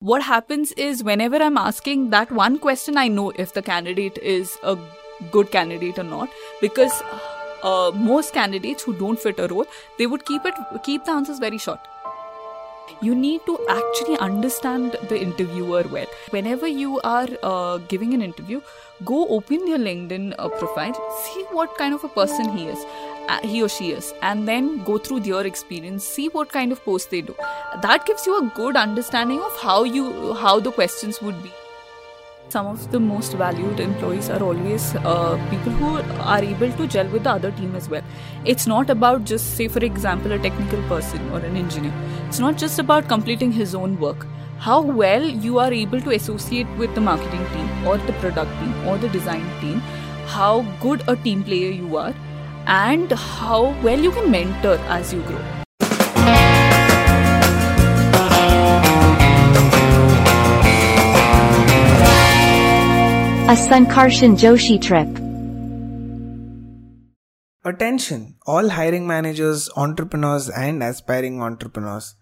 what happens is whenever I'm asking that one question, I know if the candidate is a good candidate or not because uh, most candidates who don't fit a role they would keep it keep the answers very short. You need to actually understand the interviewer well. Whenever you are uh, giving an interview go open your linkedin uh, profile see what kind of a person he is he or she is and then go through their experience see what kind of post they do. That gives you a good understanding of how you how the questions would be. Some of the most valued employees are always uh, people who are able to gel with the other team as well. It's not about just say for example a technical person or an engineer. It's not just about completing his own work. How well you are able to associate with the marketing team or the product team or the design team how good a team player you are and how well you can mentor as you grow A Sankarshan Joshi trip. Attention, all hiring managers, entrepreneurs, and aspiring entrepreneurs.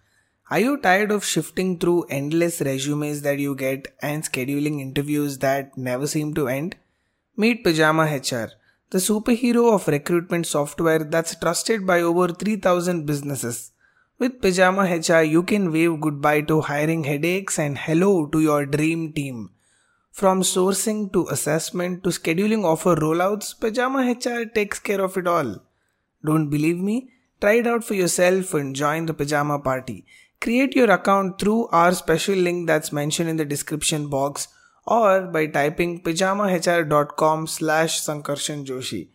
Are you tired of shifting through endless resumes that you get and scheduling interviews that never seem to end? Meet PyjamaHR, the superhero of recruitment software that's trusted by over 3000 businesses. With PyjamaHR, you can wave goodbye to hiring headaches and hello to your dream team. From sourcing to assessment to scheduling offer rollouts, Pajama HR takes care of it all. Don't believe me? Try it out for yourself and join the Pajama Party. Create your account through our special link that's mentioned in the description box or by typing pyjamahr.com slash Sankarshan Joshi.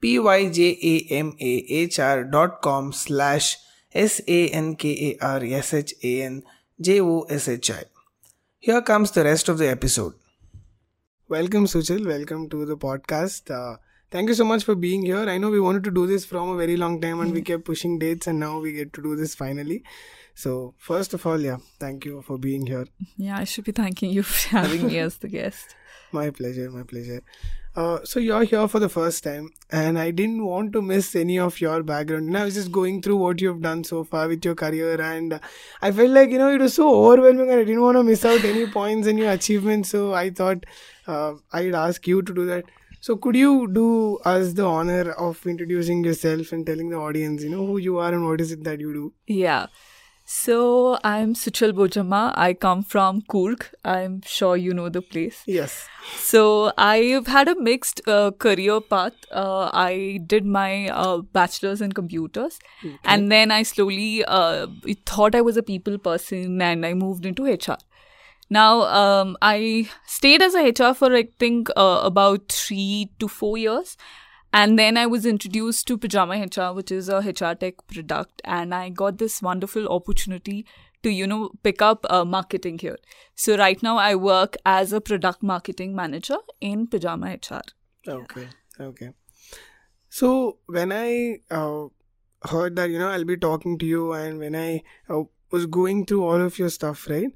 P-Y-J-A-M-A-H-R dot com slash S-A-N-K-A-R-S-H-A-N-J-O-S-H-I. Here comes the rest of the episode. Welcome, Suchal. Welcome to the podcast. Uh, thank you so much for being here. I know we wanted to do this from a very long time and we kept pushing dates, and now we get to do this finally. So, first of all, yeah, thank you for being here. yeah i should be thanking you for having me as the guest My pleasure, my pleasure. Uh, so you're here for the first time, and I didn't want to miss any of your background. And I was just going through what you've done so far with your career, and I felt like you know it was so overwhelming, and I didn't want to miss out any points and your achievements. So I thought uh, I'd ask you to do that. So could you do us the honor of introducing yourself and telling the audience, you know, who you are and what is it that you do? Yeah. So I'm Suchal Bojamma. I come from Coorg. I'm sure you know the place. Yes. So I've had a mixed uh, career path. Uh, I did my uh, bachelor's in computers, and then I slowly uh, thought I was a people person, and I moved into HR. Now um, I stayed as a HR for I think uh, about three to four years, and then I was introduced to PyjamaHR, which is a HR tech product, and I got this wonderful opportunity to you know pick up uh, marketing here. So right now I work as a product marketing manager in PyjamaHR. Okay. Okay. So when I uh, heard that you know I'll be talking to you, and when I uh, was going through all of your stuff, right?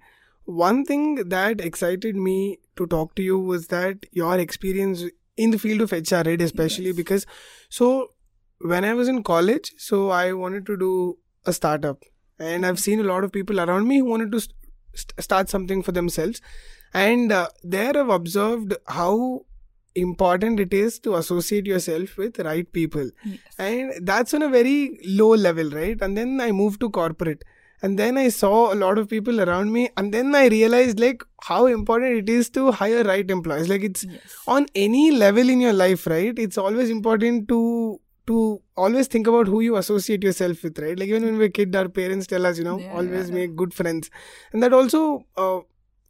One thing that excited me to talk to you was that your experience in the field of HR, right? Especially Yes. because so when I was in college, so I wanted to do a startup, and I've seen a lot of people around me who wanted to st- st- start something for themselves, and uh, there I've observed how important it is to associate yourself with right people. And that's on a very low level right? And then i moved to corporate and then i saw a lot of people around me and then i realized like how important it is to hire right employees. Like it's Yes. on any level in your life right? It's always important to to always think about who you associate yourself with right? Like even when we're kid our parents tell us you know Yeah, always yeah. make good friends. And that also uh,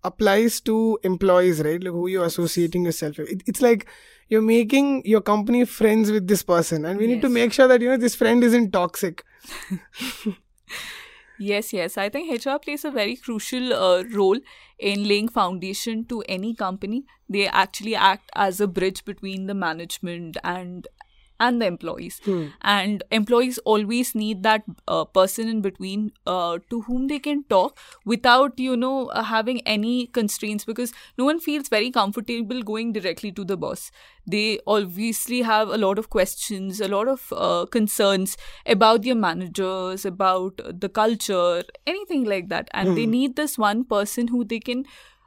applies to employees right? Like who you're associating yourself with. It, it's like you're making your company friends with this person and we need to make sure that you know this friend isn't toxic Yes, yes. I think HR plays a very crucial uh, role in laying foundation to any company. They actually act as a bridge between the management and and the employees. And employees always need that uh, person in between uh, to whom they can talk without you know uh, having any constraints because no one feels very comfortable going directly to the boss. They obviously have a lot of questions a lot of uh, concerns about their managers about the culture anything like that. And they need this one person who they can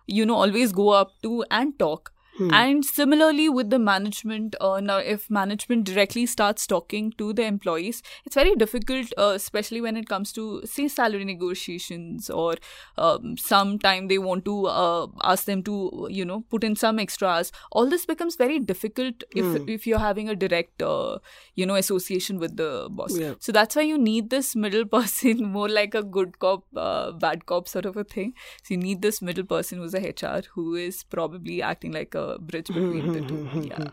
you know always go up to and talk and similarly with the management uh, now if management directly starts talking to the employees it's very difficult uh, especially when it comes to say salary negotiations or um, sometime they want to uh, ask them to you know put in some extras. All this becomes very difficult if if you're having a direct uh, you know association with the boss. Yeah. so that's why you need this middle person more like a good cop uh, bad cop sort of a thing. So you need this middle person who's a hr who is probably acting like a bridge between the two. Yeah.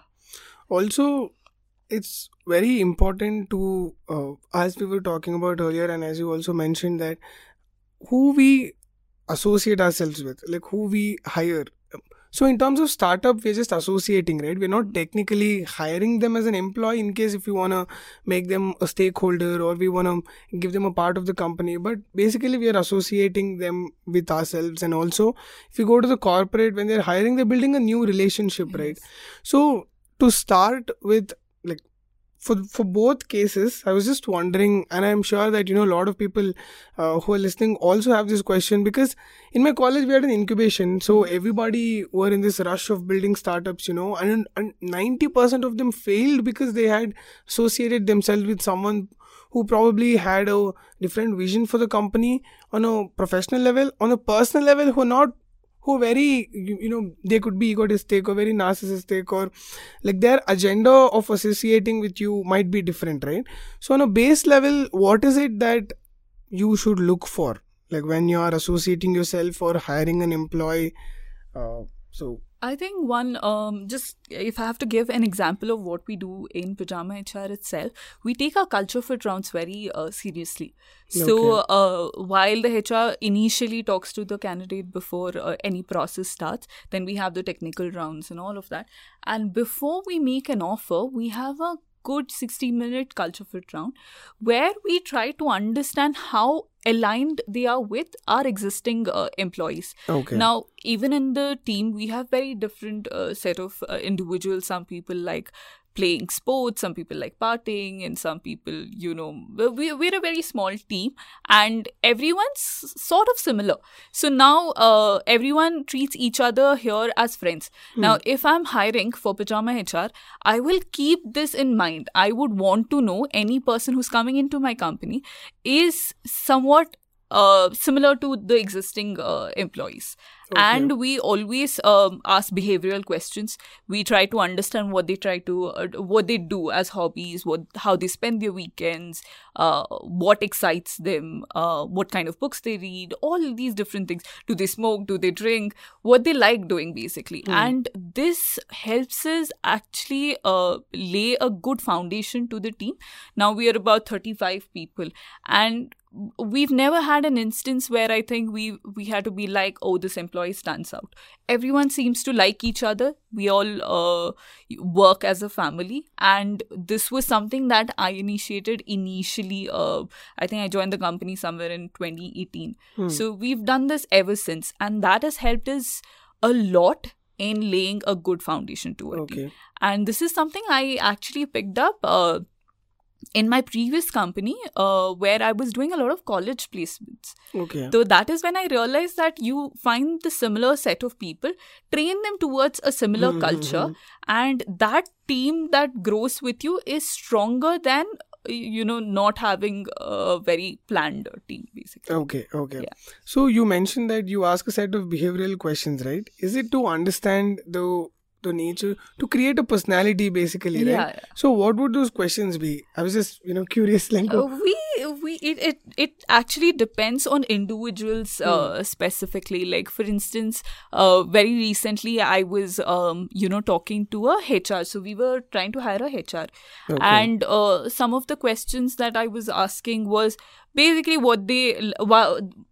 Also it's very important to uh, as we were talking about earlier and as you also mentioned that who we associate ourselves with like who we hire so in terms of startup we're just associating right? We're not technically hiring them as an employee in case if we want to make them a stakeholder or we want to give them a part of the company. But basically we are associating them with ourselves. And also if you go to the corporate when they're hiring they're building a new relationship right? So to start with like for for both cases i was just wondering and i'm sure that you know a lot of people uh, who are listening also have this question because in my college we had an incubation. So everybody were in this rush of building startups you know and, and 90% of them failed because they had associated themselves with someone who probably had a different vision for the company on a professional level on a personal level who are not who very you, know they could be egotistic or very narcissistic or like their agenda of associating with you might be different right? So on a base level what is it that you should look for? Like when you are associating yourself or hiring an employee uh, so I think one, um, just if I have to give an example of what we do in PyjamaHR itself, we take our culture fit rounds very uh, seriously. So uh, while the HR initially talks to the candidate before uh, any process starts, then we have the technical rounds and all of that. And before we make an offer, we have a good 60 minute culture fit round where we try to understand how aligned they are with our existing uh, employees Okay. now even in the team we have very different uh, set of uh, individuals some people like playing sports some people like partying and some people you know we, we're a very small team and everyone's sort of similar. So now uh, everyone treats each other here as friends. Now if i'm hiring for pyjama hr i will keep this in mind. I would want to know any person who's coming into my company is somewhat uh, similar to the existing uh, employees. And we always um, ask behavioral questions. We try to understand what they try to, uh, what they do as hobbies, what how they spend their weekends, uh, what excites them, uh, what kind of books they read, all these different things. Do they smoke? Do they drink? What they like doing, basically. And this helps us actually uh, lay a good foundation to the team. Now we are about 35 people, and we've never had an instance where I think we we had to be like, oh, this employee stands out. Everyone seems to like each other. We all uh, work as a family, and this was something that I initiated initially. Uh, I think I joined the company somewhere in 2018. So we've done this ever since, and that has helped us a lot in laying a good foundation to it. Okay. And this is something I actually picked up. Uh, in my previous company uh, where I was doing a lot of college placements. okay So that is when I realized that you find the similar set of people, train them towards a similar hmm, hmm, culture, hmm, and that team that grows with you is stronger than you know not having a very planned team basically. Okay, okay. Yeah. So you mentioned that you ask a set of behavioral questions, right? Is it to understand the the nature to create a personality basically, right? Yeah, yeah. So what would those questions be? I was just, you know, curious like Uh, we we it, it it actually depends on individuals uh, specifically like for instance uh, very recently i was um, you know talking to a hr so we were trying to hire a hr and uh, some of the questions that i was asking was basically what they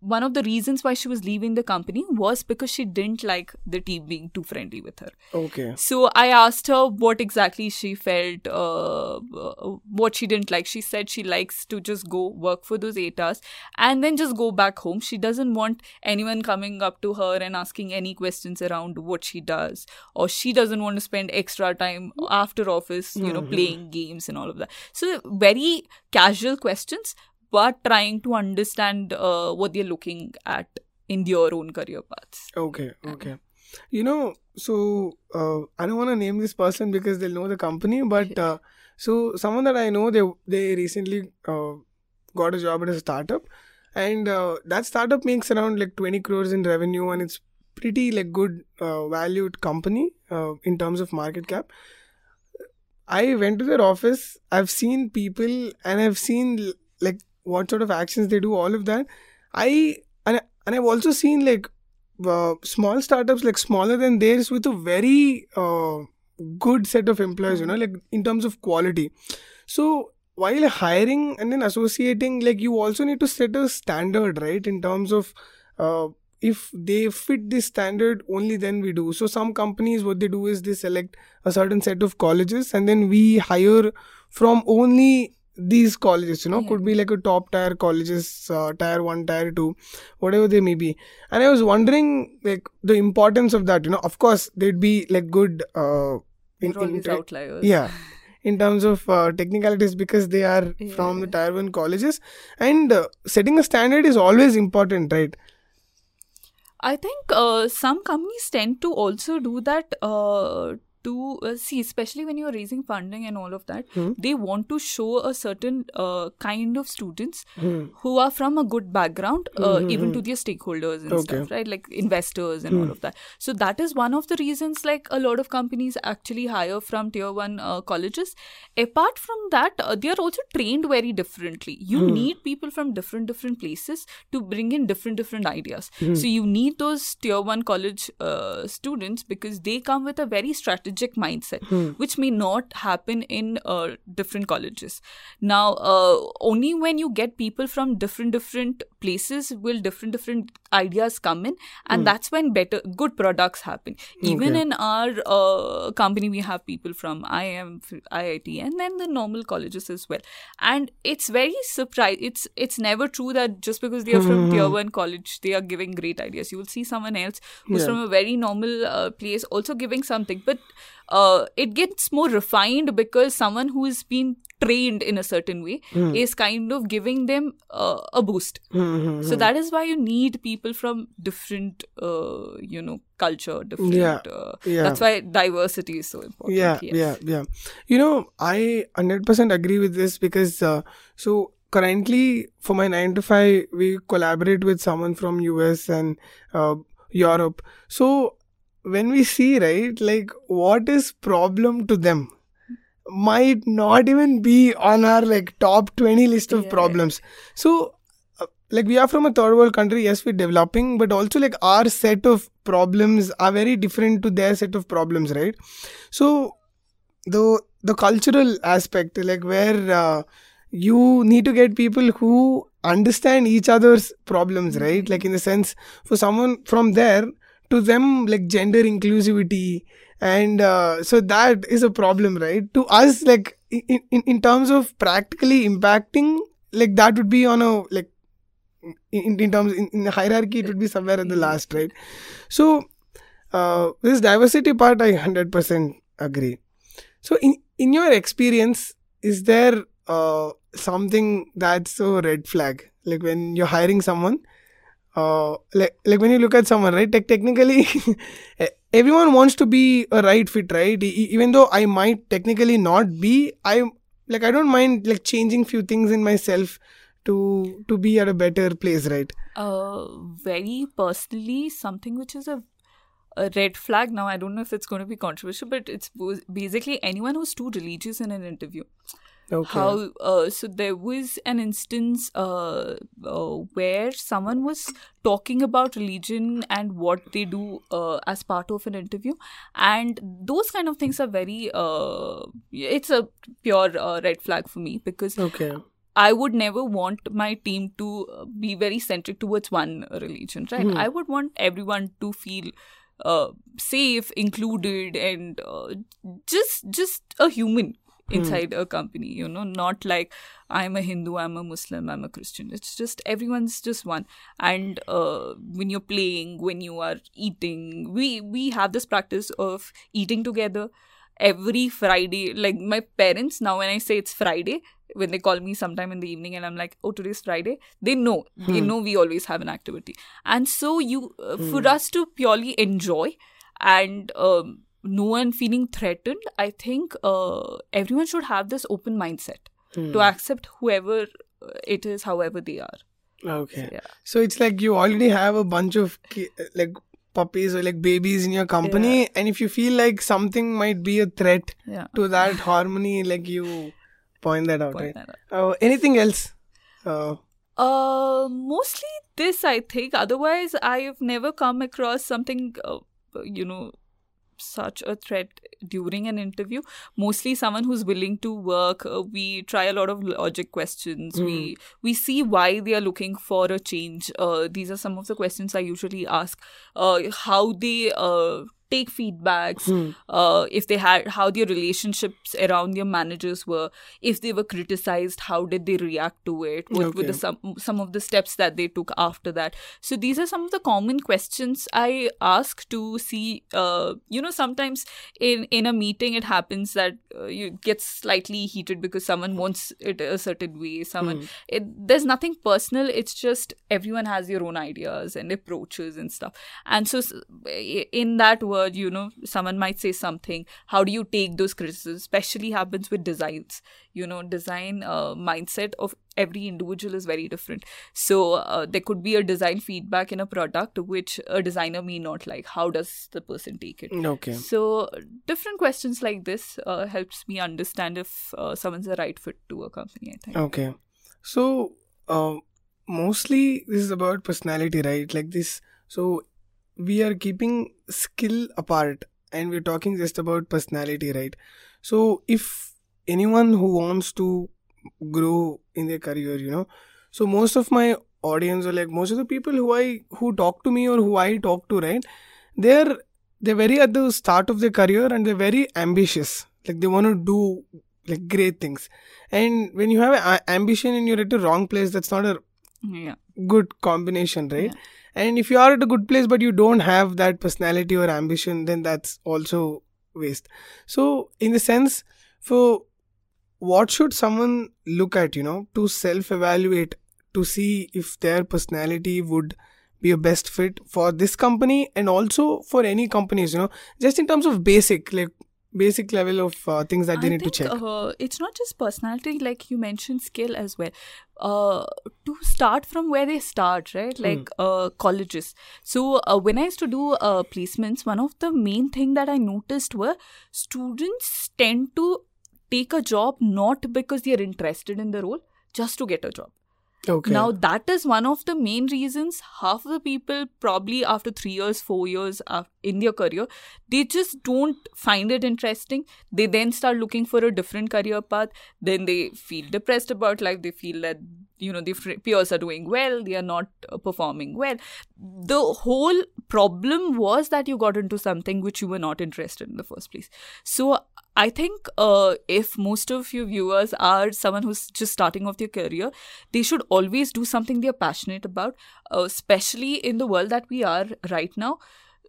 one of the reasons why she was leaving the company was because she didn't like the team being too friendly with her Okay. so I asked her what exactly she felt, uh, uh, what she didn't like. She said she likes to just go work for those eight hours and then just go back home. She doesn't want anyone coming up to her and asking any questions around what she does, or she doesn't want to spend extra time after office, you know, playing games and all of that. So very casual questions, but trying to understand uh, what they're looking at in their own career paths. Okay, okay. You know, so uh, I don't want to name this person because they'll know the company, but uh, so someone that I know, they they recently uh, got a job at a startup, and uh, that startup makes around like twenty crores in revenue, and it's pretty like good uh, valued company uh, in terms of market cap. I went to their office. I've seen people, and I've seen like what sort of actions they do. All of that. I and and I've also seen like uh, small startups like smaller than theirs with a very uh, good set of employees. You know, like in terms of quality. So while hiring and then associating, like you also need to set a standard, right? In terms of uh, if they fit this standard only then we do so some companies what they do is they select a certain set of colleges and then we hire from only these colleges you know Yeah. could be like a top tier colleges uh, tier 1 tier 2 whatever they may be. And i was wondering like the importance of that you know. Of course they'd be like good uh in, in- outliers. yeah. In terms of uh, technicalities because they are Yeah, from the tier 1 colleges. And uh, setting a standard is always important right? I think uh, some companies tend to also do that uh, to uh, see, especially when you're raising funding and all of that. Hmm. They want to show a certain uh, kind of students Hmm. who are from a good background, uh, Hmm, hmm, even hmm. to their stakeholders and Okay. stuff, right? Like investors and all Hmm. of that. So that is one of the reasons, like a lot of companies actually hire from tier one uh, colleges. Apart from that, uh, they are also trained very differently. You Hmm. need people from different different places to bring in different different ideas. So you need those tier one college uh, students because they come with a very strategic mindset, Hmm. which may not happen in uh, different colleges. Now, uh, only when you get people from different different places will different different ideas come in, and that's when better good products happen. Even Okay. in our uh, company, we have people from IIM, IIT, and then the normal colleges as well. And it's very surprised. It's it's never true that just because they are from tier one college, they are giving great ideas. You will see someone else who's Yeah. from a very normal uh, place also giving something, but uh, it gets more refined because someone who has been trained in a certain way Hmm. is kind of giving them uh, a boost. Hmm, So that is why you need people from different, uh, you know, culture, different. Yeah, Uh, yeah. That's why diversity is so important. yeah yes. yeah yeah you know i 100% agree with this because uh, so currently for my 9 to 5 we collaborate with someone from us and uh, europe so when we see right like what is problem to them might not even be on our like top 20 list of Yeah. problems. So uh, like we are from a third world country yes we're developing but also like our set of problems are very different to their set of problems right? So the the cultural aspect like where uh, you need to get people who understand each other's problems right? Like in the sense for someone from there to them like gender inclusivity. And uh, so that is a problem right? To us like in, in, in terms of practically impacting like that would be on a like in, in terms in, in the hierarchy it would be somewhere at the last right? So uh, this diversity part i 100% agree. So in in your experience is there uh, something that's a red flag? Like when you're hiring someone uh, like like when you look at someone right like technically everyone wants to be a right fit right? E- even though i might technically not be i like i don't mind like changing few things in myself to to be at a better place right? Uh, very personally, something which is a a red flag now i don't know if it's going to be controversial but it's basically anyone who's too religious in an interview okay how uh, so there was an instance uh, uh, where someone was talking about religion and what they do uh, as part of an interview and those kind of things are very uh, it's a pure uh, red flag for me because okay I would never want my team to be very centric towards one religion, right? Hmm. I would want everyone to feel uh, safe, included, and uh, just just a human inside a company. You know, not like I'm a Hindu, I'm a Muslim, I'm a Christian. It's just everyone's just one. And uh, when you're playing, when you are eating, we we have this practice of eating together every Friday. Like my parents now, when I say it's Friday, when they call me sometime in the evening and I'm like, oh, today's Friday, they know. They know we always have an activity. And so you, uh, for us to purely enjoy and um, no one feeling threatened, I think uh, everyone should have this open mindset to accept whoever uh, it is, however they are. Okay. Yeah. So it's like you already have a bunch of ki- like puppies or like babies in your company, and if you feel like something might be a threat Yeah. to that harmony, like you point that out, Point right? that out. Uh, anything else? Uh, Uh, mostly this, I think. Otherwise, I've never come across something, uh, you know, such a threat during an interview. Mostly someone who's willing to work. Uh, we try a lot of logic questions. We we see why they are looking for a change. Uh, these are some of the questions I usually ask. Uh, how they uh take feedbacks uh, if they had how their relationships around their managers were if they were criticized how did they react to it? What were the some some of the steps that they took after that? So these are some of the common questions i ask to see uh, you know sometimes in in a meeting it happens that uh, you get slightly heated because someone wants it a certain way someone it, there's nothing personal it's just everyone has their own ideas and approaches and stuff. And so in that word you know someone might say something how do you take those criticisms especially happens with designs you know design uh, mindset of every individual is very different so uh, there could be a design feedback in a product which a designer may not like how does the person take it okay. so different questions like this uh, helps me understand if uh, someone's a right fit to a company i think Okay. So, uh, mostly this is about personality, right? Like this. So, we are keeping skill apart and we're talking just about personality, right? So, if anyone who wants to grow in their career, you know, so most of my audience or like most of the people who I who talk to me or who I talk to, right? They're they're very at the start of their career and they're very ambitious. Like they want to do like great things and when you have a- ambition and you're at the wrong place that's not a yeah good combination right? And if you are at a good place but you don't have that personality or ambition then that's also waste. So in the sense for what should someone look at you know to self evaluate to see if their personality would be a best fit for this company and also for any companies you know just in terms of basic like basic level of uh, things that they I need to check Uh, it's not just personality, like you mentioned, skill as well. Uh, to start from where they start, right? Like uh, colleges. So uh, when I used to do uh, placements, one of the main thing that I noticed were students tend to take a job not because they are interested in the role, just to get a job. Okay Now, that is one of the main reasons half of the people, probably after three years, four years in their career, they just don't find it interesting. They then start looking for a different career path. Then they feel depressed about life. They feel that, you know, their peers are doing well, they are not uh, performing well. The whole problem was that you got into something which you were not interested in the first place. So, I think uh, if most of your viewers are someone who's just starting off their career, they should always do something they're passionate about, uh, especially in the world that we are right now.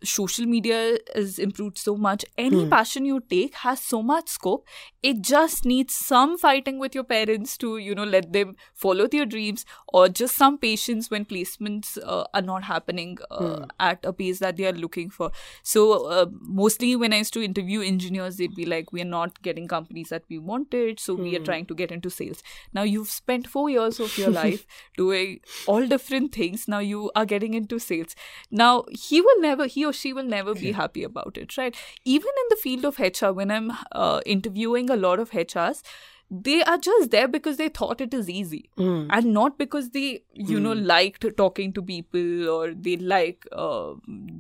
Social media has improved so much. Any passion you take has so much scope. It just needs some fighting with your parents to, you know, let them follow their dreams or just some patience when placements uh, are not happening uh, at a pace that they are looking for. So, uh, mostly when I used to interview engineers, they'd be like, We're not getting companies that we wanted, so we are trying to get into sales. Now, you've spent four years of your life doing all different things. Now, you are getting into sales. Now, he will never, he or she will never be happy about it, right? Even in the field of HR, when I'm uh, interviewing a lot of HRs, they are just there because they thought it is easy and not because they you know liked talking to people or they like uh,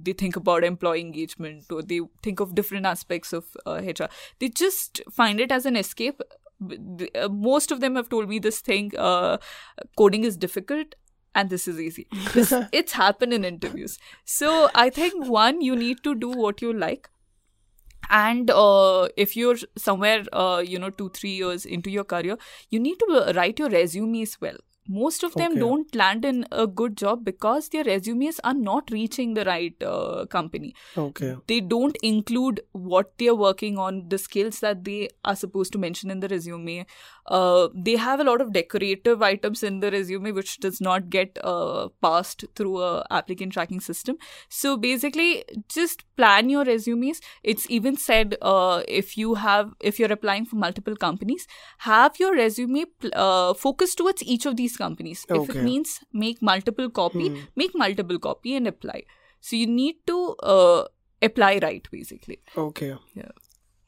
they think about employee engagement or they think of different aspects of uh, hr they just find it as an escape. Uh, most of them have told me this thing uh, coding is difficult and this is easy. This, it's happened in interviews. So I think one, you need to do what you like. And uh, if you're somewhere, uh, you know, two, three years into your career, you need to uh, write your resumes well. Most of them Okay. don't land in a good job because their resumes are not reaching the right uh, company Okay. they don't include what they're working on, the skills that they are supposed to mention in the resume. Uh, they have a lot of decorative items in the resume which does not get uh, passed through a applicant tracking system. So basically, just plan your resumes. It's even said uh, if you have if you're applying for multiple companies, have your resume pl- uh, focus towards each of these companies. If it means make multiple copy, Hmm. make multiple copy and apply. So you need to uh, apply right, basically. Okay. Yeah.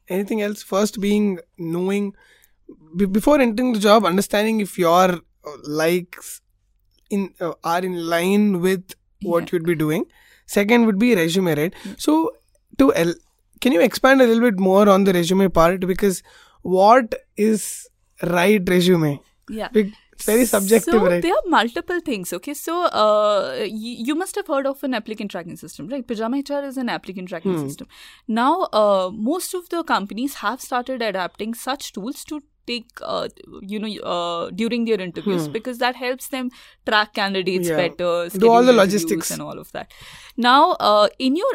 Anything else? First, being knowing be- before entering the job, understanding if your uh, likes in uh, are in line with what Yeah. you'd be doing. Second would be resume, right? So, to el- can you expand a little bit more on the resume part because what is right resume? Yeah. It's very subjective, so right? there are multiple things. Okay, so uh, y- you must have heard of an applicant tracking system, right? Pajama HR is an applicant tracking Hmm. system. Now, uh, most of the companies have started adapting such tools to take, uh, you know, uh, during their interviews Hmm. because that helps them track candidates Yeah. better, Do all the logistics. and all of that. Now, uh, in your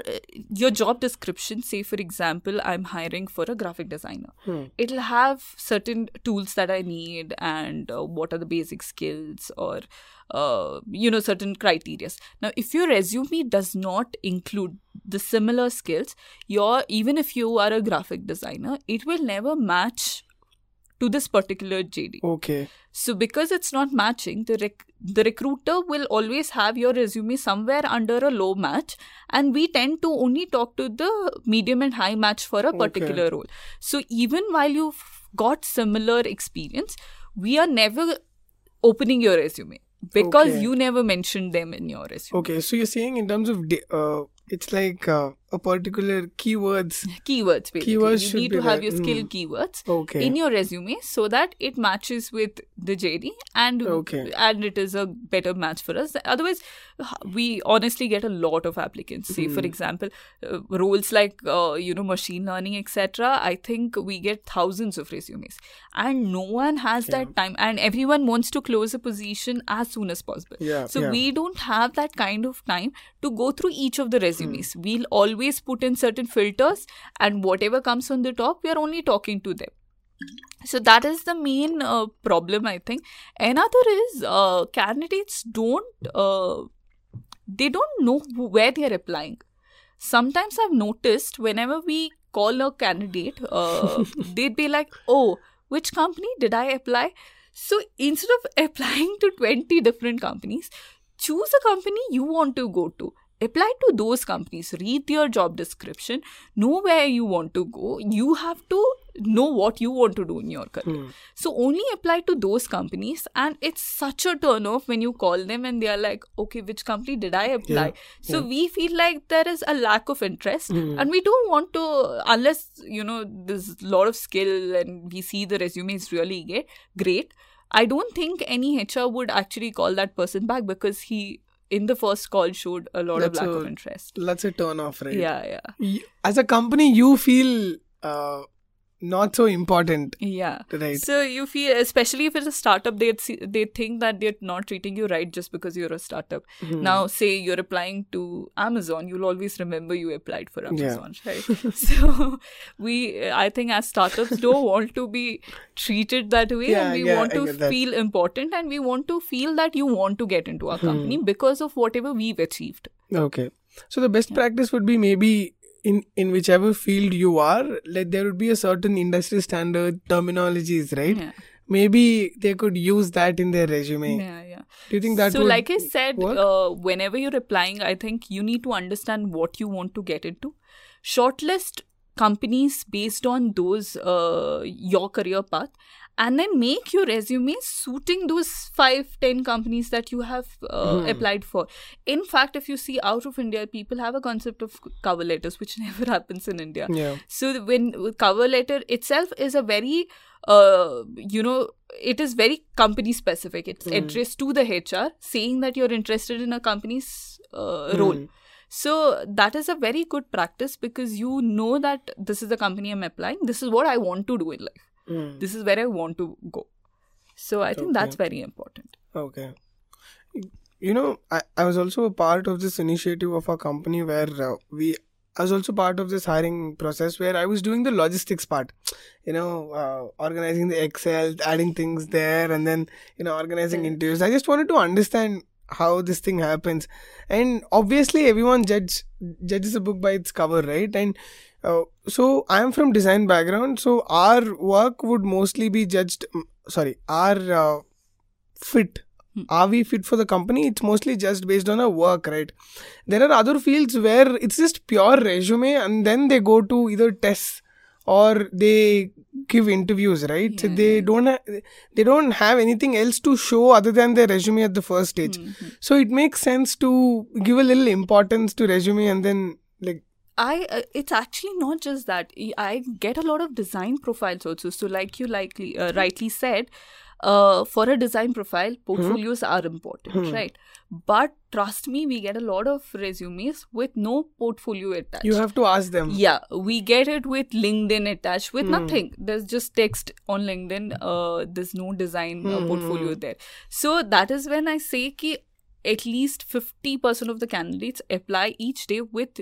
your job description, say for example, I'm hiring for a graphic designer Hmm. it'll have certain tools that I need and uh, what are the basic skills or uh, you know certain criteria. Now, if your resume does not include the similar skills, your even if you are a graphic designer, it will never match to this particular JD. Okay. So because it's not matching, the rec- the recruiter will always have your resume somewhere under a low match, and we tend to only talk to the medium and high match for a Okay. particular role. So even while you've got similar experience, we are never opening your resume because Okay. you never mentioned them in your resume. Okay. So you're saying in terms of da- uh, it's like uh, a particular keywords. Keywords, basically. Keywords you need to have there. your skill Mm. keywords Okay. in your resume so that it matches with the JD and Okay. and it is a better match for us. Otherwise, we honestly get a lot of applicants. Say, Hmm. for example, uh, roles like uh, you know machine learning, etc. I think we get thousands of resumes, and no one has that time, and everyone wants to close a position as soon as possible. Yeah, So yeah. we don't have that kind of time to go through each of the resumes. Hmm. We'll always put in certain filters, and whatever comes on the top, we are only talking to them. So that is the main uh, problem, I think. Another is uh, candidates don't uh, they don't know where they are applying. Sometimes I've noticed whenever we call a candidate, uh, they'd be like, "Oh, which company did I apply?" So instead of applying to twenty different companies, choose a company you want to go to apply to those companies read your job description know where you want to go you have to know what you want to do in your career Hmm. so only apply to those companies and it's such a turn off when you call them and they are like okay which company did i apply Yeah, so yeah. we feel like there is a lack of interest Hmm. and we don't want to unless you know there's a lot of skill and we see the resume is really ge- great i don't think any hr would actually call that person back because he in the first call showed a lot That's of lack a- of interest That's a turn off, right? yeah yeah As a company, you feel uh, not so important, yeah right? So you feel, especially if it's a startup, they they think that they're not treating you right just because you're a startup. Hmm. Now, say you're applying to Amazon, you'll always remember you applied for Yeah. Amazon, right? so we, I think, as startups, don't want to be treated that way, Yeah, and we yeah, want to feel important, and we want to feel that you want to get into our Hmm. company because of whatever we've achieved. Okay. So the best practice would be maybe in in whichever field you are, like there would be a certain industry standard terminologies, right? Yeah. Maybe they could use that in their resume. Yeah, yeah. Do you think that so like i said uh, whenever you're applying i think you need to understand what you want to get into shortlist companies based on those uh, your career path and then make your resume suiting those five ten companies that you have uh, Hmm. applied for in fact if you see out of india people have a concept of cover letters which never happens in india Yeah. so when cover letter itself is a very uh, you know it is very company specific it's Hmm. addressed to the hr saying that you're interested in a company's uh, Hmm. role so that is a very good practice because you know that this is the company i'm applying this is what i want to do in life Hmm. this is where i want to go so i think that's very important Okay. You know, I, I was also a part of this initiative of our company where uh, we. I was also part of this hiring process where I was doing the logistics part, you know, uh, organizing the Excel, adding things there, and then you know organizing Yeah. interviews. I just wanted to understand how this thing happens, and obviously everyone judge judges a book by its cover, right? And uh, so I am from design background, so our work would mostly be judged. mm, Sorry, our uh, fit Hmm. are we fit for the company it's mostly just based on our work right there are other fields where it's just pure resume and then they go to either tests or they give interviews right so Yeah, they don't ha- they don't have anything else to show other than their resume at the first stage Mhm. so it makes sense to give a little importance to resume and then I uh, it's actually not just that I get a lot of design profiles also. So like you likely uh, rightly said, uh, for a design profile, portfolios are important, Hmm. right? But trust me, we get a lot of resumes with no portfolio attached. you have to ask them yeah, we get it with LinkedIn attached with Hmm. nothing. There's just text on LinkedIn. Uh, there's no design uh, Hmm, portfolio hmm. there. So that is when I say ki at least 50% of the candidates apply each day with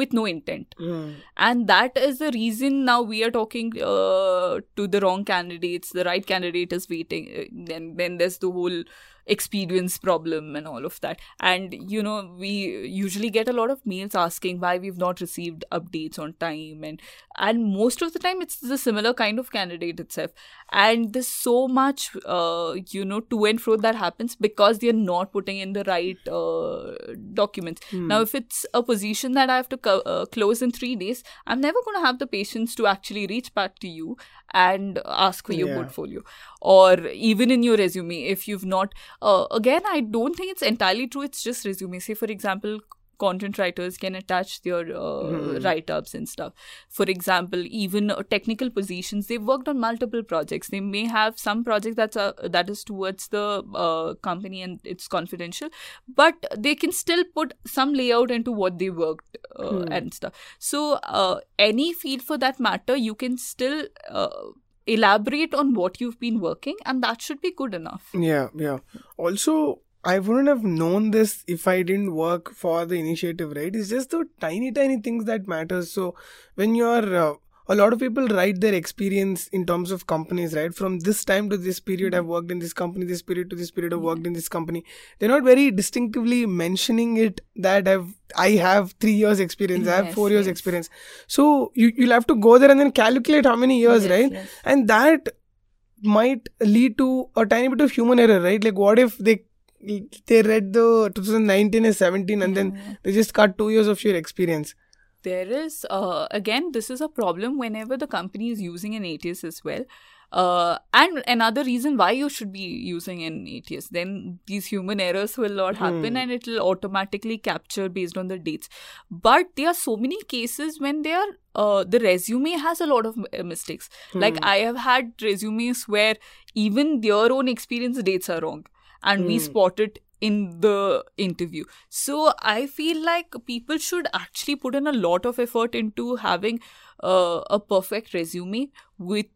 with no intent Hmm. and that is the reason now we are talking uh, to the wrong candidates the right candidate is waiting Uh, then then there's the whole experience problem and all of that. And you know we usually get a lot of mails asking why we've not received updates on time and and most of the time it's the similar kind of candidate itself. And there's so much uh, you know to and fro that happens because they're not putting in the right uh, documents. Hmm. now if it's a position that i have to co- uh, close in 3 days i'm never going to have the patience to actually reach back to you and ask for your Yeah. portfolio. Or even in your resume if you've not uh, again i don't think it's entirely true. It's just resume. Say for example content writers can attach their uh, Hmm. write-ups and stuff for example even uh, technical positions they've worked on multiple projects they may have some project that's uh, that is towards the uh, company and it's confidential but they can still put some layout into what they worked uh, Hmm. and stuff so uh, any field for that matter you can still uh, elaborate on what you've been working and that should be good enough Yeah, yeah. Also, I wouldn't have known this if I didn't work for the initiative, right? It's just the tiny, tiny things that matters. So when you're, uh, a lot of people write their experience in terms of companies, right? From this time to this period, I've worked in this company. This period to this period, I've worked in this company. They're not very distinctively mentioning it that I've I have three years experience. I have Yes, four years yes. experience. So you you'll have to go there and then calculate how many years, Yes, right? yes. and that might lead to a tiny bit of human error right like what if they they read the 2019 as 17 and then they just cut two years of your experience There is, uh, again, this is a problem whenever the company is using an ATS as well. Uh, and another reason why you should be using an ATS, then these human errors will not happen Hmm. and it will automatically capture based on the dates. But there are so many cases when they are, uh, the resume has a lot of uh, mistakes. Like Hmm. I have had resumes where even their own experience dates are wrong and we Hmm. spot it in the interview. So I feel like people should actually put in a lot of effort into having uh, a perfect resume with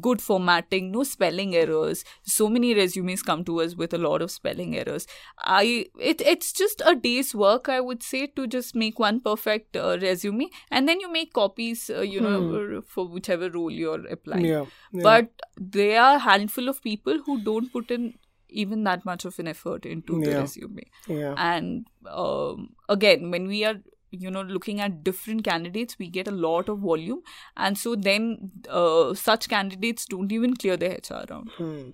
good formatting, no spelling errors. So many resumes come to us with a lot of spelling errors. I it it's just a day's work, I would say, to just make one perfect uh, resume, and then you make copies, uh, you know, for whichever role you're applying yeah, yeah. but there are a handful of people who don't put in even that much of an effort into the resume yeah and um, again when we are you know looking at different candidates we get a lot of volume and so then uh, such candidates don't even clear the hr round Hmm.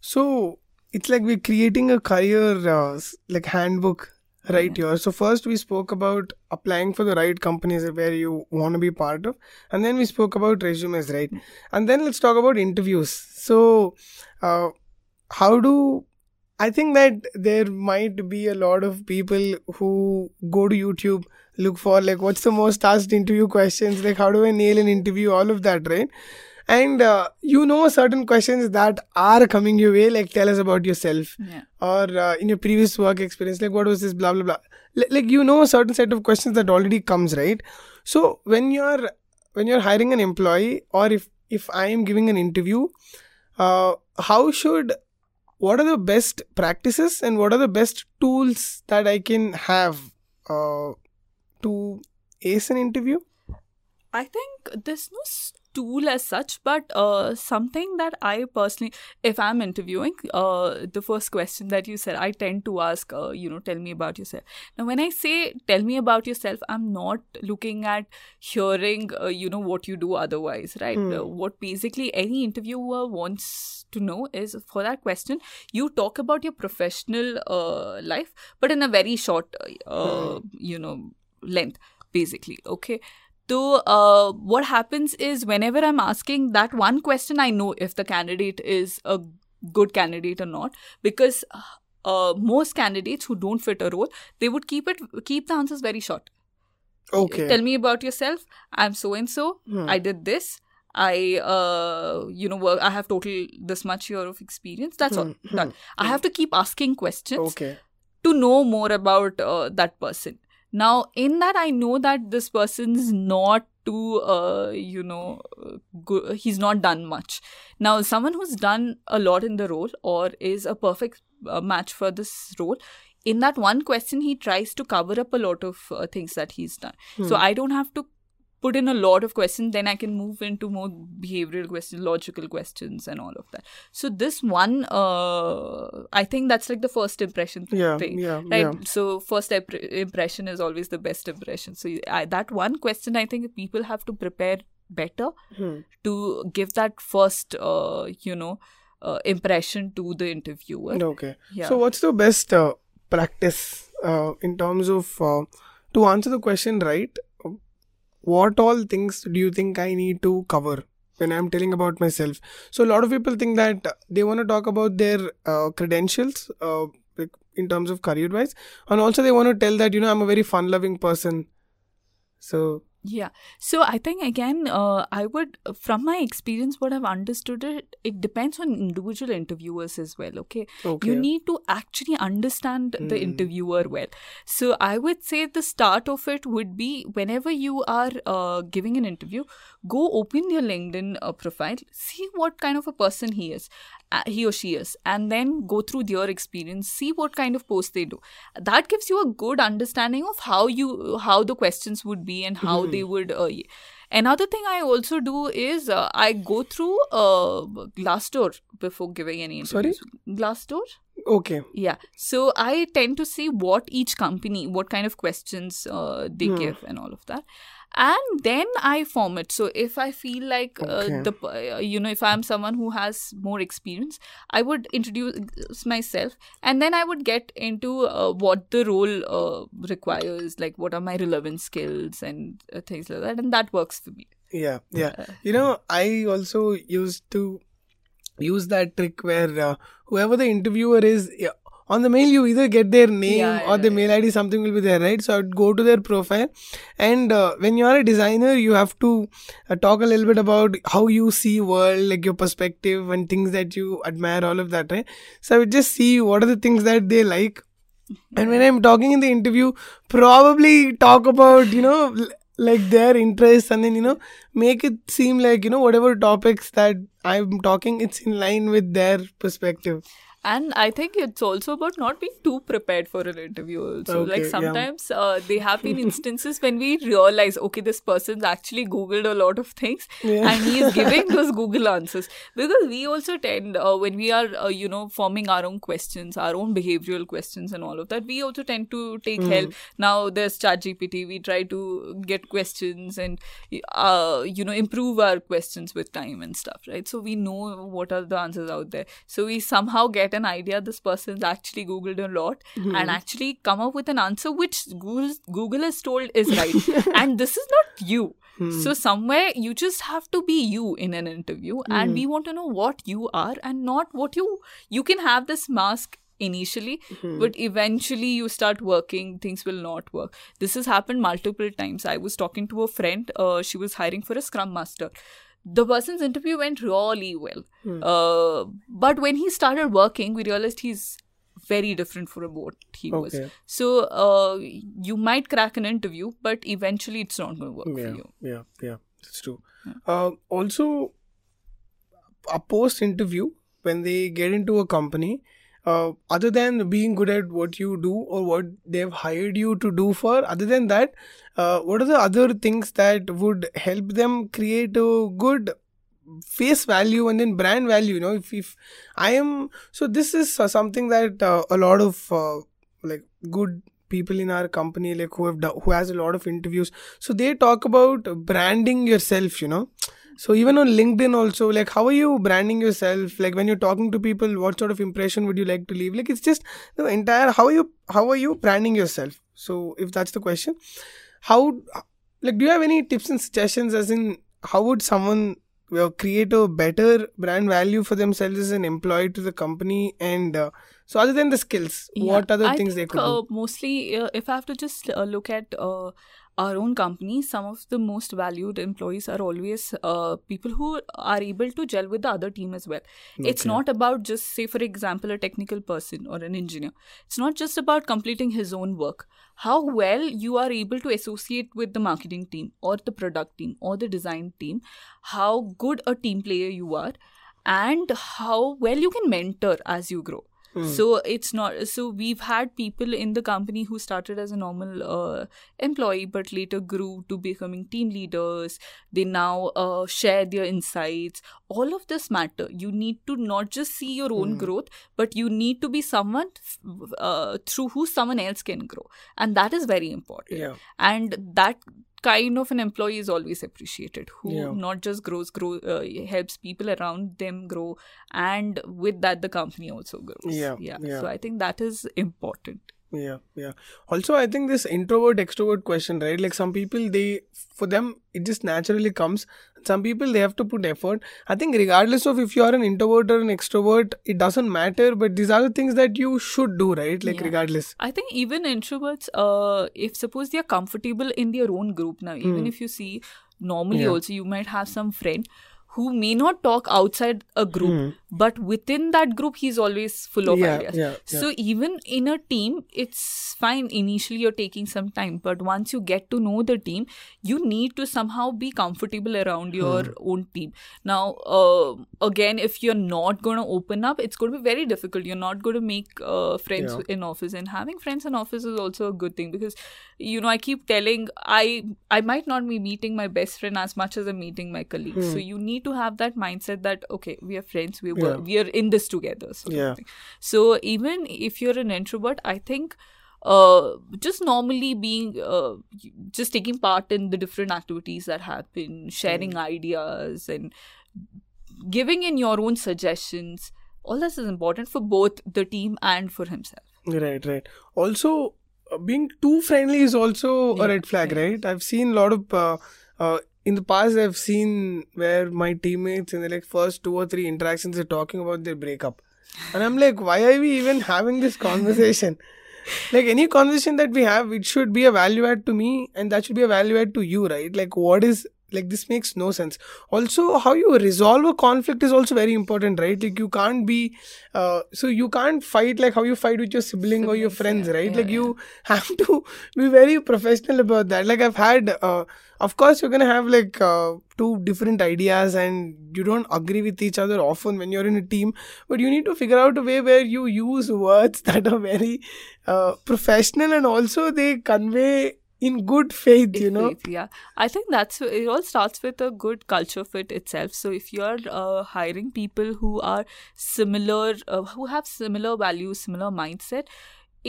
so it's like we're creating a career uh, like handbook right Yeah. here. So first we spoke about applying for the right companies where you want to be part of, and then we spoke about resumes, right? And then let's talk about interviews. So, uh, how do I think that there might be a lot of people who go to YouTube, look for like what's the most asked interview questions, like how do I nail an interview, all of that, right? And uh, you know certain questions that are coming your way, like tell us about yourself Yeah. or uh, in your previous work experience like what was this blah blah blah Li- like you know a certain set of questions that already comes right so when you're when you're hiring an employee or if if i am giving an interview uh, how should what are the best practices and what are the best tools that i can have uh, to ace an interview I think there's no tool as such, but uh, something that I personally, if I'm interviewing, uh, the first question that you said, I tend to ask, uh, you know, tell me about yourself. Now, when I say tell me about yourself, I'm not looking at hearing, uh, you know, what you do otherwise, right? Uh, what basically any interviewer wants to know is for that question, you talk about your professional uh, life, but in a very short, uh, you know, length, basically. Okay. So, uh, what happens is whenever I'm asking that one question, I know if the candidate is a good candidate or not because uh, most candidates who don't fit a role, they would keep it keep the answers very short. okay Tell me about yourself. I'm so and so. Hmm. I did this. I, uh, you know, work. I have total this much year of experience. That's all Hmm, done. I have to keep asking questions okay to know more about uh, that person. Now, in that, I know that this person's not too, uh, you know, uh, go- he's not done much. Now, someone who's done a lot in the role or is a perfect uh, match for this role, in that one question, he tries to cover up a lot of uh, things that he's done. So, I don't have to put in a lot of questions then i can move into more behavioral questions logical questions and all of that. So this one uh, i think that's like the first impression yeah thing yeah right yeah. so first imp- impression is always the best impression. So I, that one question i think people have to prepare better Hmm. to give that first uh, you know uh, impression to the interviewer. Okay. Yeah. So, what's the best uh, practice uh, in terms of uh, to answer the question right? What all things do you think I need to cover when I'm telling about myself? So, a lot of people think that they want to talk about their uh, credentials, uh, in terms of career wise, and also they want to tell that you know I'm a very fun loving person. So, Yeah. So I think again, uh, I would, from my experience, what I've understood it, it depends on individual interviewers as well. Okay. okay, You need to actually understand the Hmm. interviewer well. So I would say the start of it would be whenever you are uh, giving an interview, go open your LinkedIn uh, profile, see what kind of a person he is, uh, he or she is, and then go through their experience, see what kind of posts they do. That gives you a good understanding of how you how the questions would be and how they would. Uh, Another thing I also do is uh, I go through uh, Glassdoor before giving any Sorry? interviews. Glassdoor. okay, Yeah. So I tend to see what each company, what kind of questions uh, they Hmm. give and all of that. And then I form it. So if I feel like Okay. uh, the, uh, you know, if I'm someone who has more experience, I would introduce myself and then I would get into uh, what the role uh, requires, like what are my relevant skills and uh, things like that. And that works for me. yeah, yeah. You know, I also used to use that trick where uh, whoever the interviewer is yeah, on the mail, you either get their name Yeah, or the mail ID, something will be there, right? So I'd go to their profile, and uh, when you are a designer, you have to uh, talk a little bit about how you see world, like your perspective and things that you admire, all of that, right? So I would just see what are the things that they like, and when I'm talking in the interview, probably talk about you know. like their interests and then you know make it seem like you know whatever topics that i'm talking it's in line with their perspective And I think it's also about not being too prepared for an interview. Also, Okay, like yeah. sometimes uh, there have been instances when we realize, okay, this person's actually googled a lot of things, Yeah. and he is giving those Google answers. Because we also tend, uh, when we are, uh, you know, forming our own questions, our own behavioral questions, and all of that, we also tend to take Hmm. help. Now there's ChatGPT. We try to get questions and, uh, you know, improve our questions with time and stuff, right? So we know what are the answers out there. So we somehow get an idea this person's actually googled a lot Hmm. and actually come up with an answer which google, google is told is right. And this is not you. Hmm. so somewhere you just have to be you in an interview and we want to know what you are and not what you you can have this mask initially but eventually you start working things will not work. This has happened multiple times. I was talking to a friend uh, she was hiring for a scrum master the person's interview went really well. Uh, but when he started working we realized he's very different from what he was. So uh, you might crack an interview but eventually it's not going to work yeah, for you. Yeah, yeah, that's true. Uh, also, a post interview when they get into a company, uh, other than being good at what you do or what they've hired you to do for, other than that, uh, what are the other things that would help them create a good face value and then brand value? You know, if if I am so, this is something that uh, a lot of uh, like good people in our company like who have done, who has a lot of interviews so they talk about branding yourself you know so even on linkedin also like how are you branding yourself? Like when you're talking to people what sort of impression would you like to leave? Like it's just the entire how are you how are you branding yourself? So if that's the question how like do you have any tips and suggestions as in how would someone create a better brand value for themselves as an employee to the company? And uh, so other than the skills what other I things they could uh, do Mostly, uh, if I have to just uh, look at uh, our own company, some of the most valued employees are always uh, people who are able to gel with the other team as well. It's not about just, say, for example, a technical person or an engineer. It's not just about completing his own work. How well you are able to associate with the marketing team or the product team or the design team, how good a team player you are, and how well you can mentor as you grow. So it's not so we've had people in the company who started as a normal uh, employee but later grew to becoming team leaders. They now uh, share their insights. All of this matter. You need to not just see your own growth, but you need to be someone uh, through who someone else can grow, and that is very important. yeah And that kind of an employee is always appreciated who Yeah. not just grows grow uh, helps people around them grow and with that the company also grows Yeah, yeah yeah. so i think that is important yeah yeah. Also i think this introvert extrovert question right? Like some people they for them it just naturally comes. Some people they have to put effort. I think regardless of if you are an introvert or an extrovert it doesn't matter but these are the things that you should do right? Like Yeah. regardless. I think even introverts uh if suppose they are comfortable in their own group now even if you see normally Yeah. also you might have some friend who may not talk outside a group but within that group he's always full of Yeah, ideas. yeah, yeah. so even in a team it's fine. Initially you're taking some time but once you get to know the team you need to somehow be comfortable around your own team. Now uh, again if you're not going to open up it's going to be very difficult. You're not going to make uh, friends in office. And having friends in office is also a good thing because you know i keep telling i i might not be meeting my best friend as much as i'm meeting my colleagues. So you need to have that mindset that okay we are friends we. Yeah. we are in this together of Yeah. so even if you're an introvert i think uh just normally being uh just taking part in the different activities that happen sharing Hmm. ideas and giving in your own suggestions all this is important for both the team and for himself right right also uh, being too friendly is also a red flag yeah. right i've seen a lot of uh, uh, in the past i've seen where my teammates in the like first two or three interactions they're talking about their breakup. And i'm like why are we even having this conversation? Like any conversation that we have it should be a value add to me and that should be a value add to you right? Like what is like this makes no sense. Also how you resolve a conflict is also very important right? Like you can't be uh, so you can't fight like how you fight with your sibling or your friends yeah, right? Yeah, like you have to be very professional about that. Like i've had uh, of course you're gonna have like uh, two different ideas and you don't agree with each other often when you're in a team but you need to figure out a way where you use words that are very uh, professional and also they convey in good faith you know? Faith, yeah. I think that's it all starts with a good culture fit itself. So if you're uh, hiring people who are similar uh, who have similar values similar mindset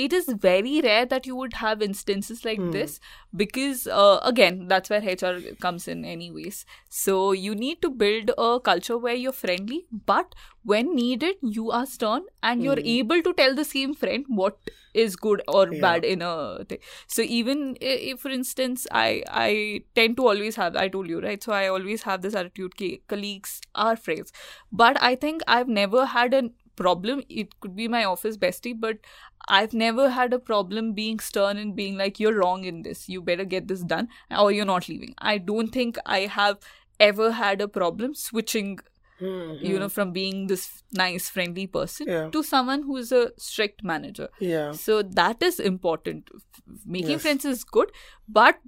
it is very rare that you would have instances like Hmm. this because uh, again that's where hr comes in anyways so you need to build a culture where you're friendly but when needed you are stern and you're Hmm. able to tell the same friend what is good or Yeah. bad in a thing so even if for instance i i tend to always have i told you right so i always have this attitude colleagues are friends but i think i've never had a problem. It could be my office bestie but i've never had a problem being stern and being like you're wrong in this. You better get this done or you're not leaving. I don't think i have ever had a problem switching you know from being this nice friendly person Yeah. to someone who is a strict manager. Yeah. So that is important. Making Yes. friends is good but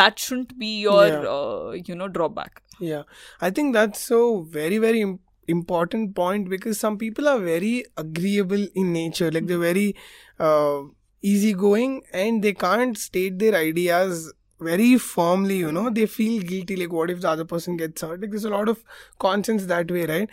that shouldn't be your Yeah. uh, you know drawback. Yeah, I think that's so very very important point because some people are very agreeable in nature, like they're very uh, easygoing and they can't state their ideas very firmly. You know, they feel guilty. Like, what if the other person gets hurt? Like, there's a lot of conscience that way, right?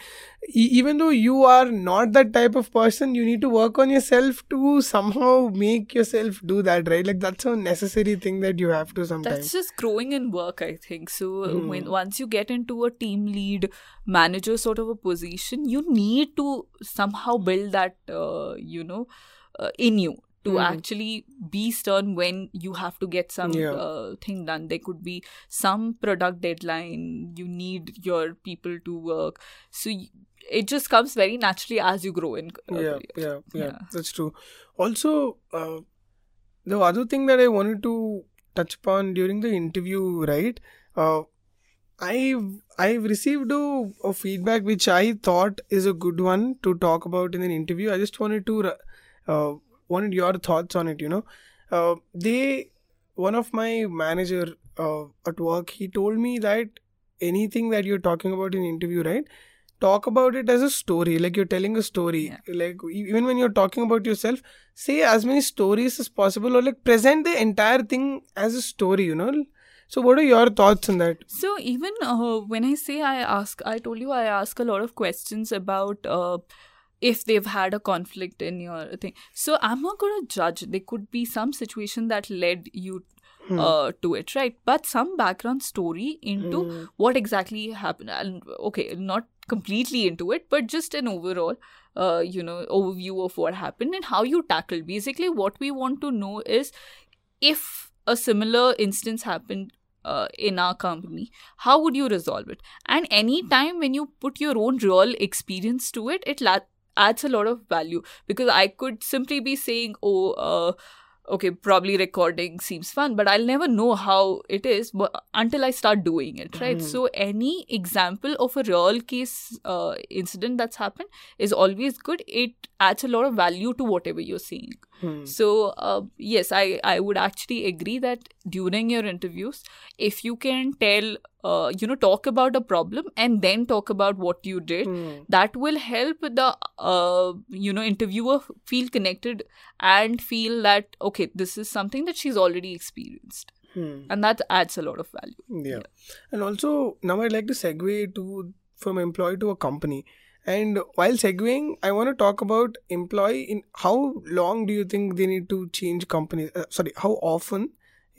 E- even though you are not that type of person, you need to work on yourself to somehow make yourself do that, right? Like, that's a necessary thing that you have to sometimes. That's just growing in work, I think. So Hmm. when once you get into a team lead manager sort of a position, you need to somehow build that, uh, you know, uh, in you to Hmm. actually be stern when you have to get some Yeah. uh, thing done. There could be some product deadline. You need your people to work. So y- it just comes very naturally as you grow in. uh, yeah, yeah, yeah, Yeah. that's true. Also, uh, the other thing that I wanted to touch upon during the interview, right? Uh, I've I've received a, a feedback which I thought is a good one to talk about in an interview. I just wanted to uh, wanted your thoughts on it. You know, uh, they one of my manager uh, at work he told me that anything that you're talking about in interview, right? talk about it as a story like you're telling a story Yeah. like even when you're talking about yourself say as many stories as possible or like present the entire thing as a story you know so what are your thoughts on that So even uh, when I say I ask, I told you I ask a lot of questions about uh, if they've had a conflict in your thing. So I'm not going to judge. There could be some situation that led you Hmm. uh, to it, right? But some background story into Hmm. what exactly happened. And okay, not completely into it, but just an overall, uh, you know, overview of what happened and how you tackled. Basically, what we want to know is if a similar instance happened uh, in our company how would you resolve it and any time when you put your own real experience to it it la- adds a lot of value because i could simply be saying oh uh, okay probably recording seems fun but i'll never know how it is but until i start doing it right? Mhm. so any example of a real case uh, incident that's happened is always good. It adds a lot of value to whatever you're saying Hmm. so uh, yes, I I would actually agree that during your interviews, if you can tell, uh, you know, talk about a problem and then talk about what you did, Hmm. that will help the uh, you know interviewer feel connected and feel that okay, this is something that she's already experienced, Hmm. and that adds a lot of value. yeah and also now i'd like to segue to from employee to a company and while segueing i want to talk about employee in how long do you think they need to change companies uh, sorry how often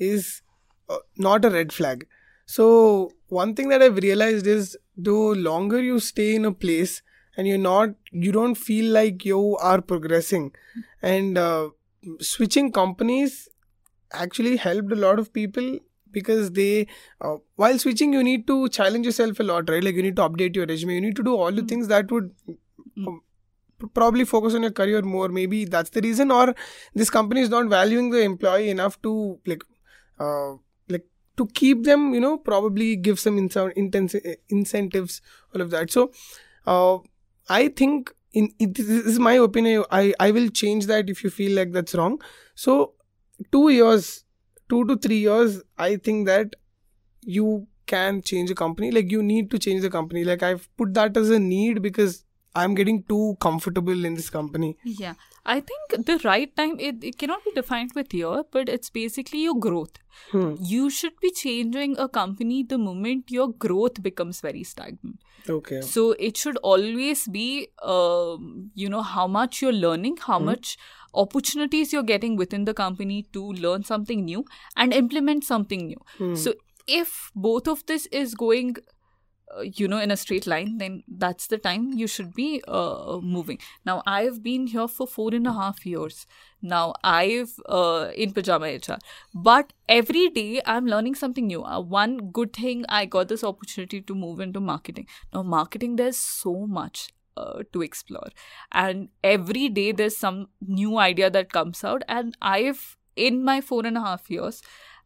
is uh, not a red flag. So one thing that i've realized is the longer you stay in a place and you're not you don't feel like you are progressing. And uh, switching companies actually helped a lot of people because they uh, while switching you need to challenge yourself a lot right? Like you need to update your resume. You need to do all the Mm. things that would Mm. um, probably focus on your career more. Maybe that's the reason or this company is not valuing the employee enough to like uh, like to keep them you know probably give some insa- intensi- incentives all of that. So uh, i think in it, this is my opinion. I i will change that if you feel like that's wrong. So 2 years 2 to 3 years i think that you can change a company. Like you need to change the company. Like i've put that as a need because I'm getting too comfortable in this company. Yeah, I think the right time it, it cannot be defined with year, but it's basically your growth. Hmm. You should be changing a company the moment your growth becomes very stagnant. Okay. So it should always be, um, you know, how much you're learning, how much opportunities you're getting within the company to learn something new and implement something new. So if both of this is going uh, you know in a straight line then that's the time you should be uh, moving. Now i've been here for four and a half years. Now i've uh, in pyjama hr but every day i'm learning something new. Uh, one good thing i got this opportunity to move into marketing. Now marketing there's so much uh, to explore. And every day there's some new idea that comes out. And i've in my four and a half years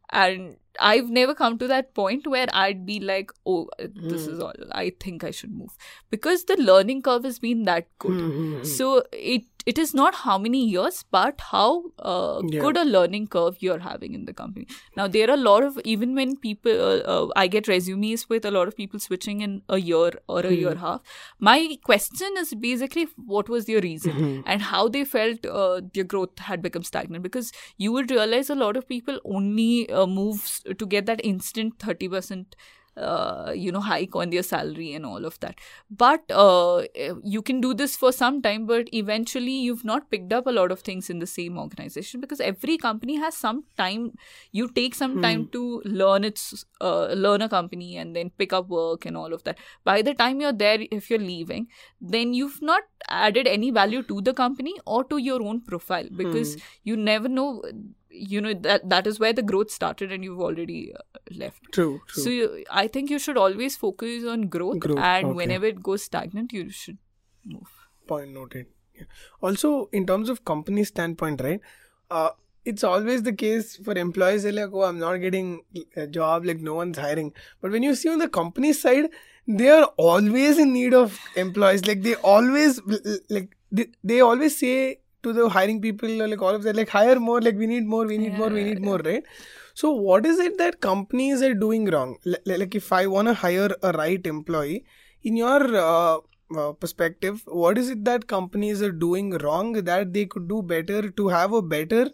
and I've never come to that point where I'd be like, oh, this hmm. is all. I think I should move because the learning curve has been that good. Hmm, hmm, so it it is not how many years, but how uh, Yeah. good a learning curve you're having in the company. Now there are a lot of even when people uh, uh, I get resumes with a lot of people switching in a year or a year and a half. My question is basically what was your reason and how they felt uh, their growth had become stagnant because you would realize a lot of people only uh, move to get that instant 30% uh, you know hike on their salary and all of that. But uh, you can do this for some time but eventually you've not picked up a lot of things in the same organization because every company has some time. You take some time to learn its uh, learn a company and then pick up work and all of that. By the time you're there if you're leaving then you've not added any value to the company or to your own profile because you never know you know that that is where the growth started and you've already uh, left True. True. so you, I think you should always focus on growth, Growth, and okay. whenever it goes stagnant, you should move. point noted yeah. also in terms of company standpoint right uh, it's always the case for employees they're like oh i'm not getting a job like no one's hiring but when you see on the company side they are always in need of employees like they always like they, they always say to the hiring people like all of that like hire more like we need more we need more we need more right? So what is it that companies are doing wrong? Li- like if i want to hire a right employee in your uh, uh, perspective what is it that companies are doing wrong that they could do better to have a better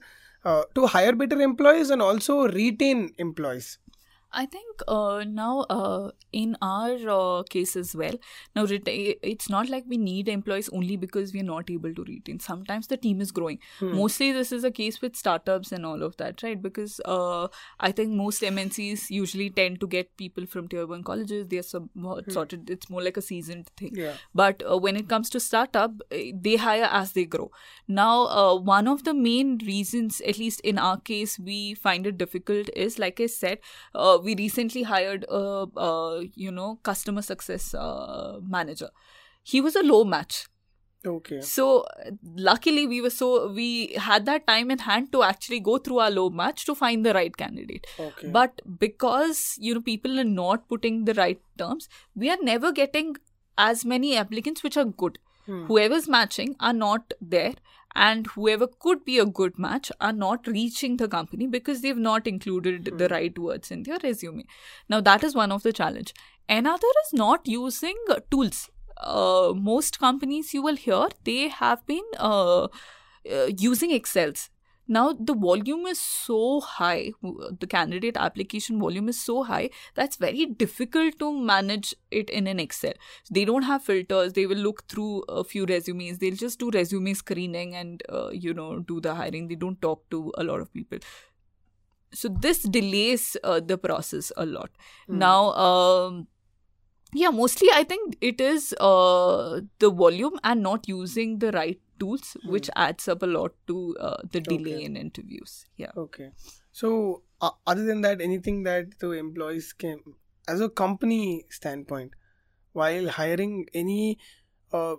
uh, to hire better employees and also retain employees I think uh, now uh, in our uh, case as well, now reta- it's not like we need employees only because we're not able to retain. Sometimes the team is growing. Mostly this is a case with startups and all of that, right? Because uh, I think most MNCs usually tend to get people from tier one colleges. They're somewhat sorted. It's more like a seasoned thing. Yeah. But uh, when it comes to startup, eh, they hire as they grow. Now, uh, one of the main reasons, at least in our case, we find it difficult is, like I said, uh, we recently hired a, uh, you know, customer success uh, manager. He was a low match. okay So luckily, we were so we had that time in hand to actually go through our low match to find the right candidate. okay But because you know people are not putting the right terms, we are never getting as many applicants which are good. Whoever's matching are not there, and whoever could be a good match are not reaching the company because they've not included the right words in their resume. Now that is one of the challenge. Another is not using uh, tools. Uh, most companies you will hear they have been uh, uh, using Excels now the volume is so high. The candidate application volume is so high that's very difficult to manage it in an excel. They don't have filters. They will look through a few resumes. They'll just do resume screening and uh, you know do the hiring. They don't talk to a lot of people. So this delays uh, the process a lot. Now um, yeah mostly i think it is uh, the volume and not using the right tools which adds up a lot to uh, the delay Okay. in interviews. Yeah. Okay. So uh, other than that anything that the employees can as a company standpoint while hiring any uh,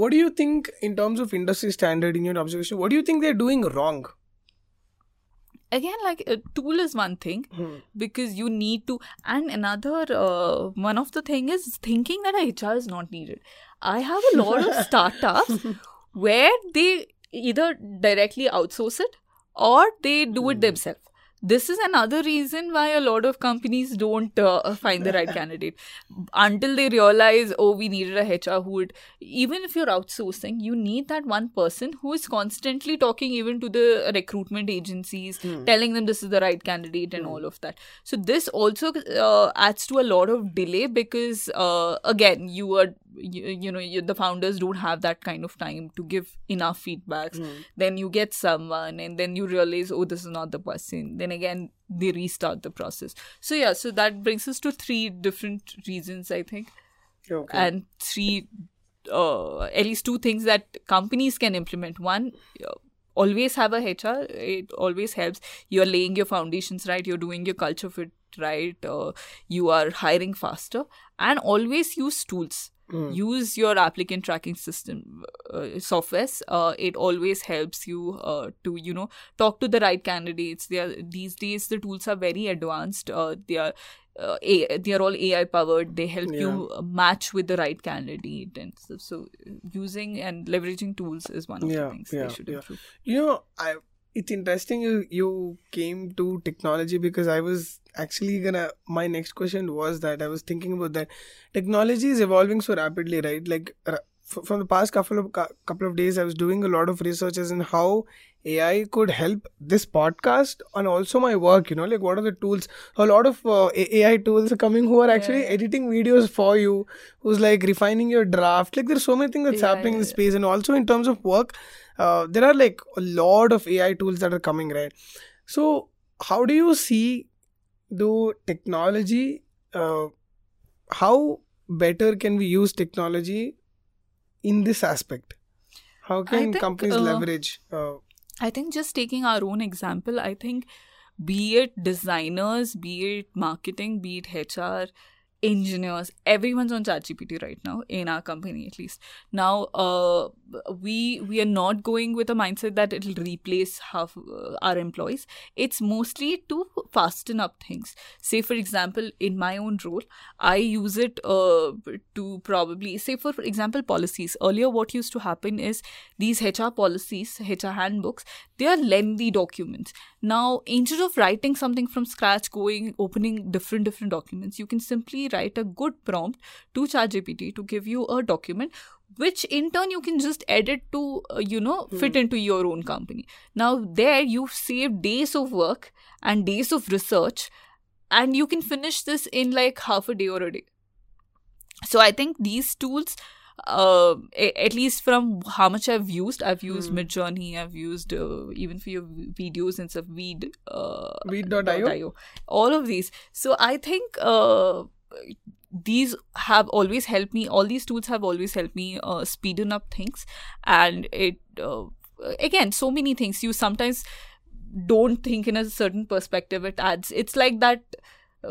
what do you think in terms of industry standard in your observation what do you think they're doing wrong? Again like a tool is one thing because you need to and another uh, one of the thing is thinking that hr is not needed. I have a lot of startups where they either directly outsource it or they do it themselves. This is another reason why a lot of companies don't uh, find the right candidate. Until they realize oh we needed a hr who would even if you're outsourcing you need that one person who is constantly talking even to the recruitment agencies telling them this is the right candidate and all of that. So this also uh, adds to a lot of delay because uh, again you are you, you know you, the founders don't have that kind of time to give enough feedbacks. Then you get someone and then you realize oh this is not the person. Then again they restart the process. So yeah so that brings us to three different reasons i think. Okay. and three uh, at least two things that companies can implement. One uh, always have a hr it always helps. You're laying your foundations right. You're doing your culture fit right. Uh, you are hiring faster. And always use tools use your applicant tracking system uh, softwares uh, it always helps you uh, to you know talk to the right candidates they are these days the tools are very advanced uh, they are uh, A- they are all AI powered. They help you uh, match with the right candidate, and so, so using and leveraging tools is one of Yeah, the things yeah, they should yeah. improve. You know, I it's interesting you you came to technology because I was actually gonna my next question was that I was thinking about that technology is evolving so rapidly, right? Like from the past couple of couple of days, I was doing a lot of researches in how AI could help this podcast and also my work. You know, like what are the tools? A lot of uh, AI tools are coming who are actually Yeah. editing videos for you, who's like refining your draft. Like there's so many things that's Yeah, happening in yeah, the space, and also in terms of work, uh, there are like a lot of AI tools that are coming, right? So how do you see the technology? Uh, how better can we use technology in this aspect? How can think, companies uh, leverage? Uh, I think just taking our own example, I think be it designers, be it marketing, be it HR, engineers, everyone's on ChatGPT right now in our company at least. Now, uh, we we are not going with a mindset that it'll replace half uh, our employees. It's mostly to fasten up things. Say, for example, in my own role, I use it uh, to probably say, for example, policies. Earlier, what used to happen is these HR policies, HR handbooks, they are lengthy documents. Now, instead of writing something from scratch, going opening different different documents, you can simply write a good prompt to ChatGPT to give you a document which in turn you can just edit to uh, you know fit into your own company. Now there you've saved days of work and days of research and you can finish this in like half a day or a day. So i think these tools uh, a- at least from how much I've used, I've used Midjourney, I've used uh, even for your videos and stuff, VEED, uh, VEED.io? .io, all of these. So I think uh, these have always helped me. All these tools have always helped me uh, speeden up things, and it uh, again so many things. You sometimes don't think in a certain perspective. It adds. It's like that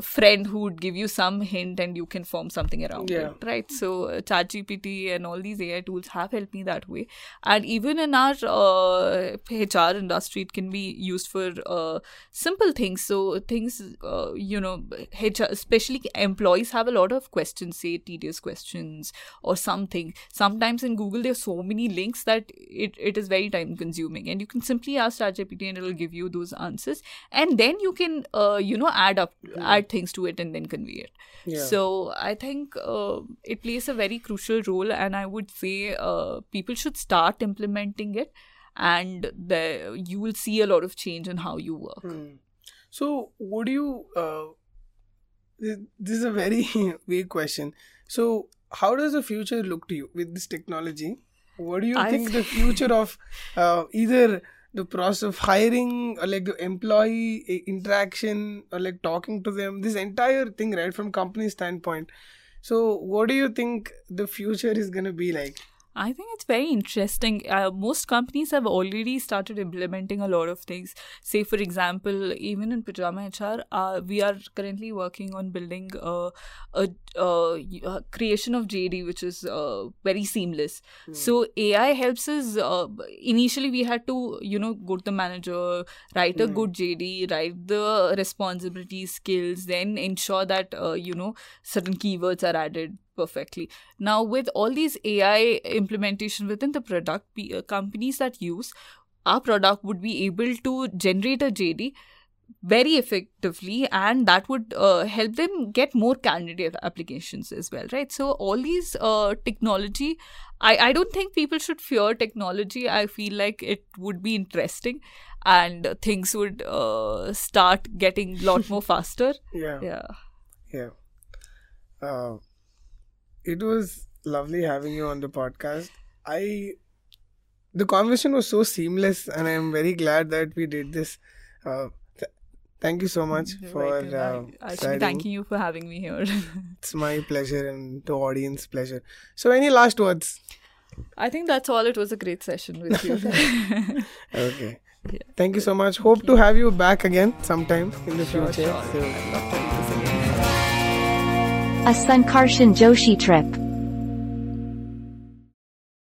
friend who would give you some hint and you can form something around Yeah. it right? So uh, ChatGPT and all these AI tools have helped me that way. And even in our uh, HR industry it can be used for uh, simple things. So things uh, you know HR especially employees have a lot of questions say tedious questions or something. Sometimes in Google there are so many links that it, it is very time consuming and you can simply ask ChatGPT and it will give you those answers. And then you can uh, you know add up add things to it and then convey it Yeah. so i think uh, it plays a very crucial role and i would say uh, people should start implementing it and the, you will see a lot of change in how you work Hmm. So, would you? Uh, this is a very vague question. So, how does the future look to you with this technology? What do you I think the future of uh, either the process of hiring or like the employee eh, interaction or like talking to them, this entire thing, right, from company standpoint. So, what do you think the future is gonna be like? I think it's very interesting. Uh, most companies have already started implementing a lot of things. Say, for example, even in Pyjama HR, uh, we are currently working on building uh, a, uh, a creation of JD, which is uh, very seamless. So AI helps us. Uh, initially, we had to, you know, go to the manager, write a good JD, write the responsibilities, skills, then ensure that uh, you know certain keywords are added perfectly. Now, with all these AI implementation within the product, uh, companies that use our product would be able to generate a JD very effectively and that would uh, help them get more candidate applications as well right so all these uh, technology I, I don't think people should fear technology i feel like it would be interesting and things would uh, start getting a lot more faster Yeah. yeah Yeah. It was lovely having you on the podcast. I the conversation was so seamless, and I am very glad that we did this. Uh, th- thank you so much You're for uh, I, I should be thanking you for having me here It's my pleasure and the audience pleasure. So, any last words? i think that's all it was a great session with you Okay. Yeah. Thank you so much. Hope to have you back again sometime in the Sure, future. sure. So, A Sankarshan Joshi trip.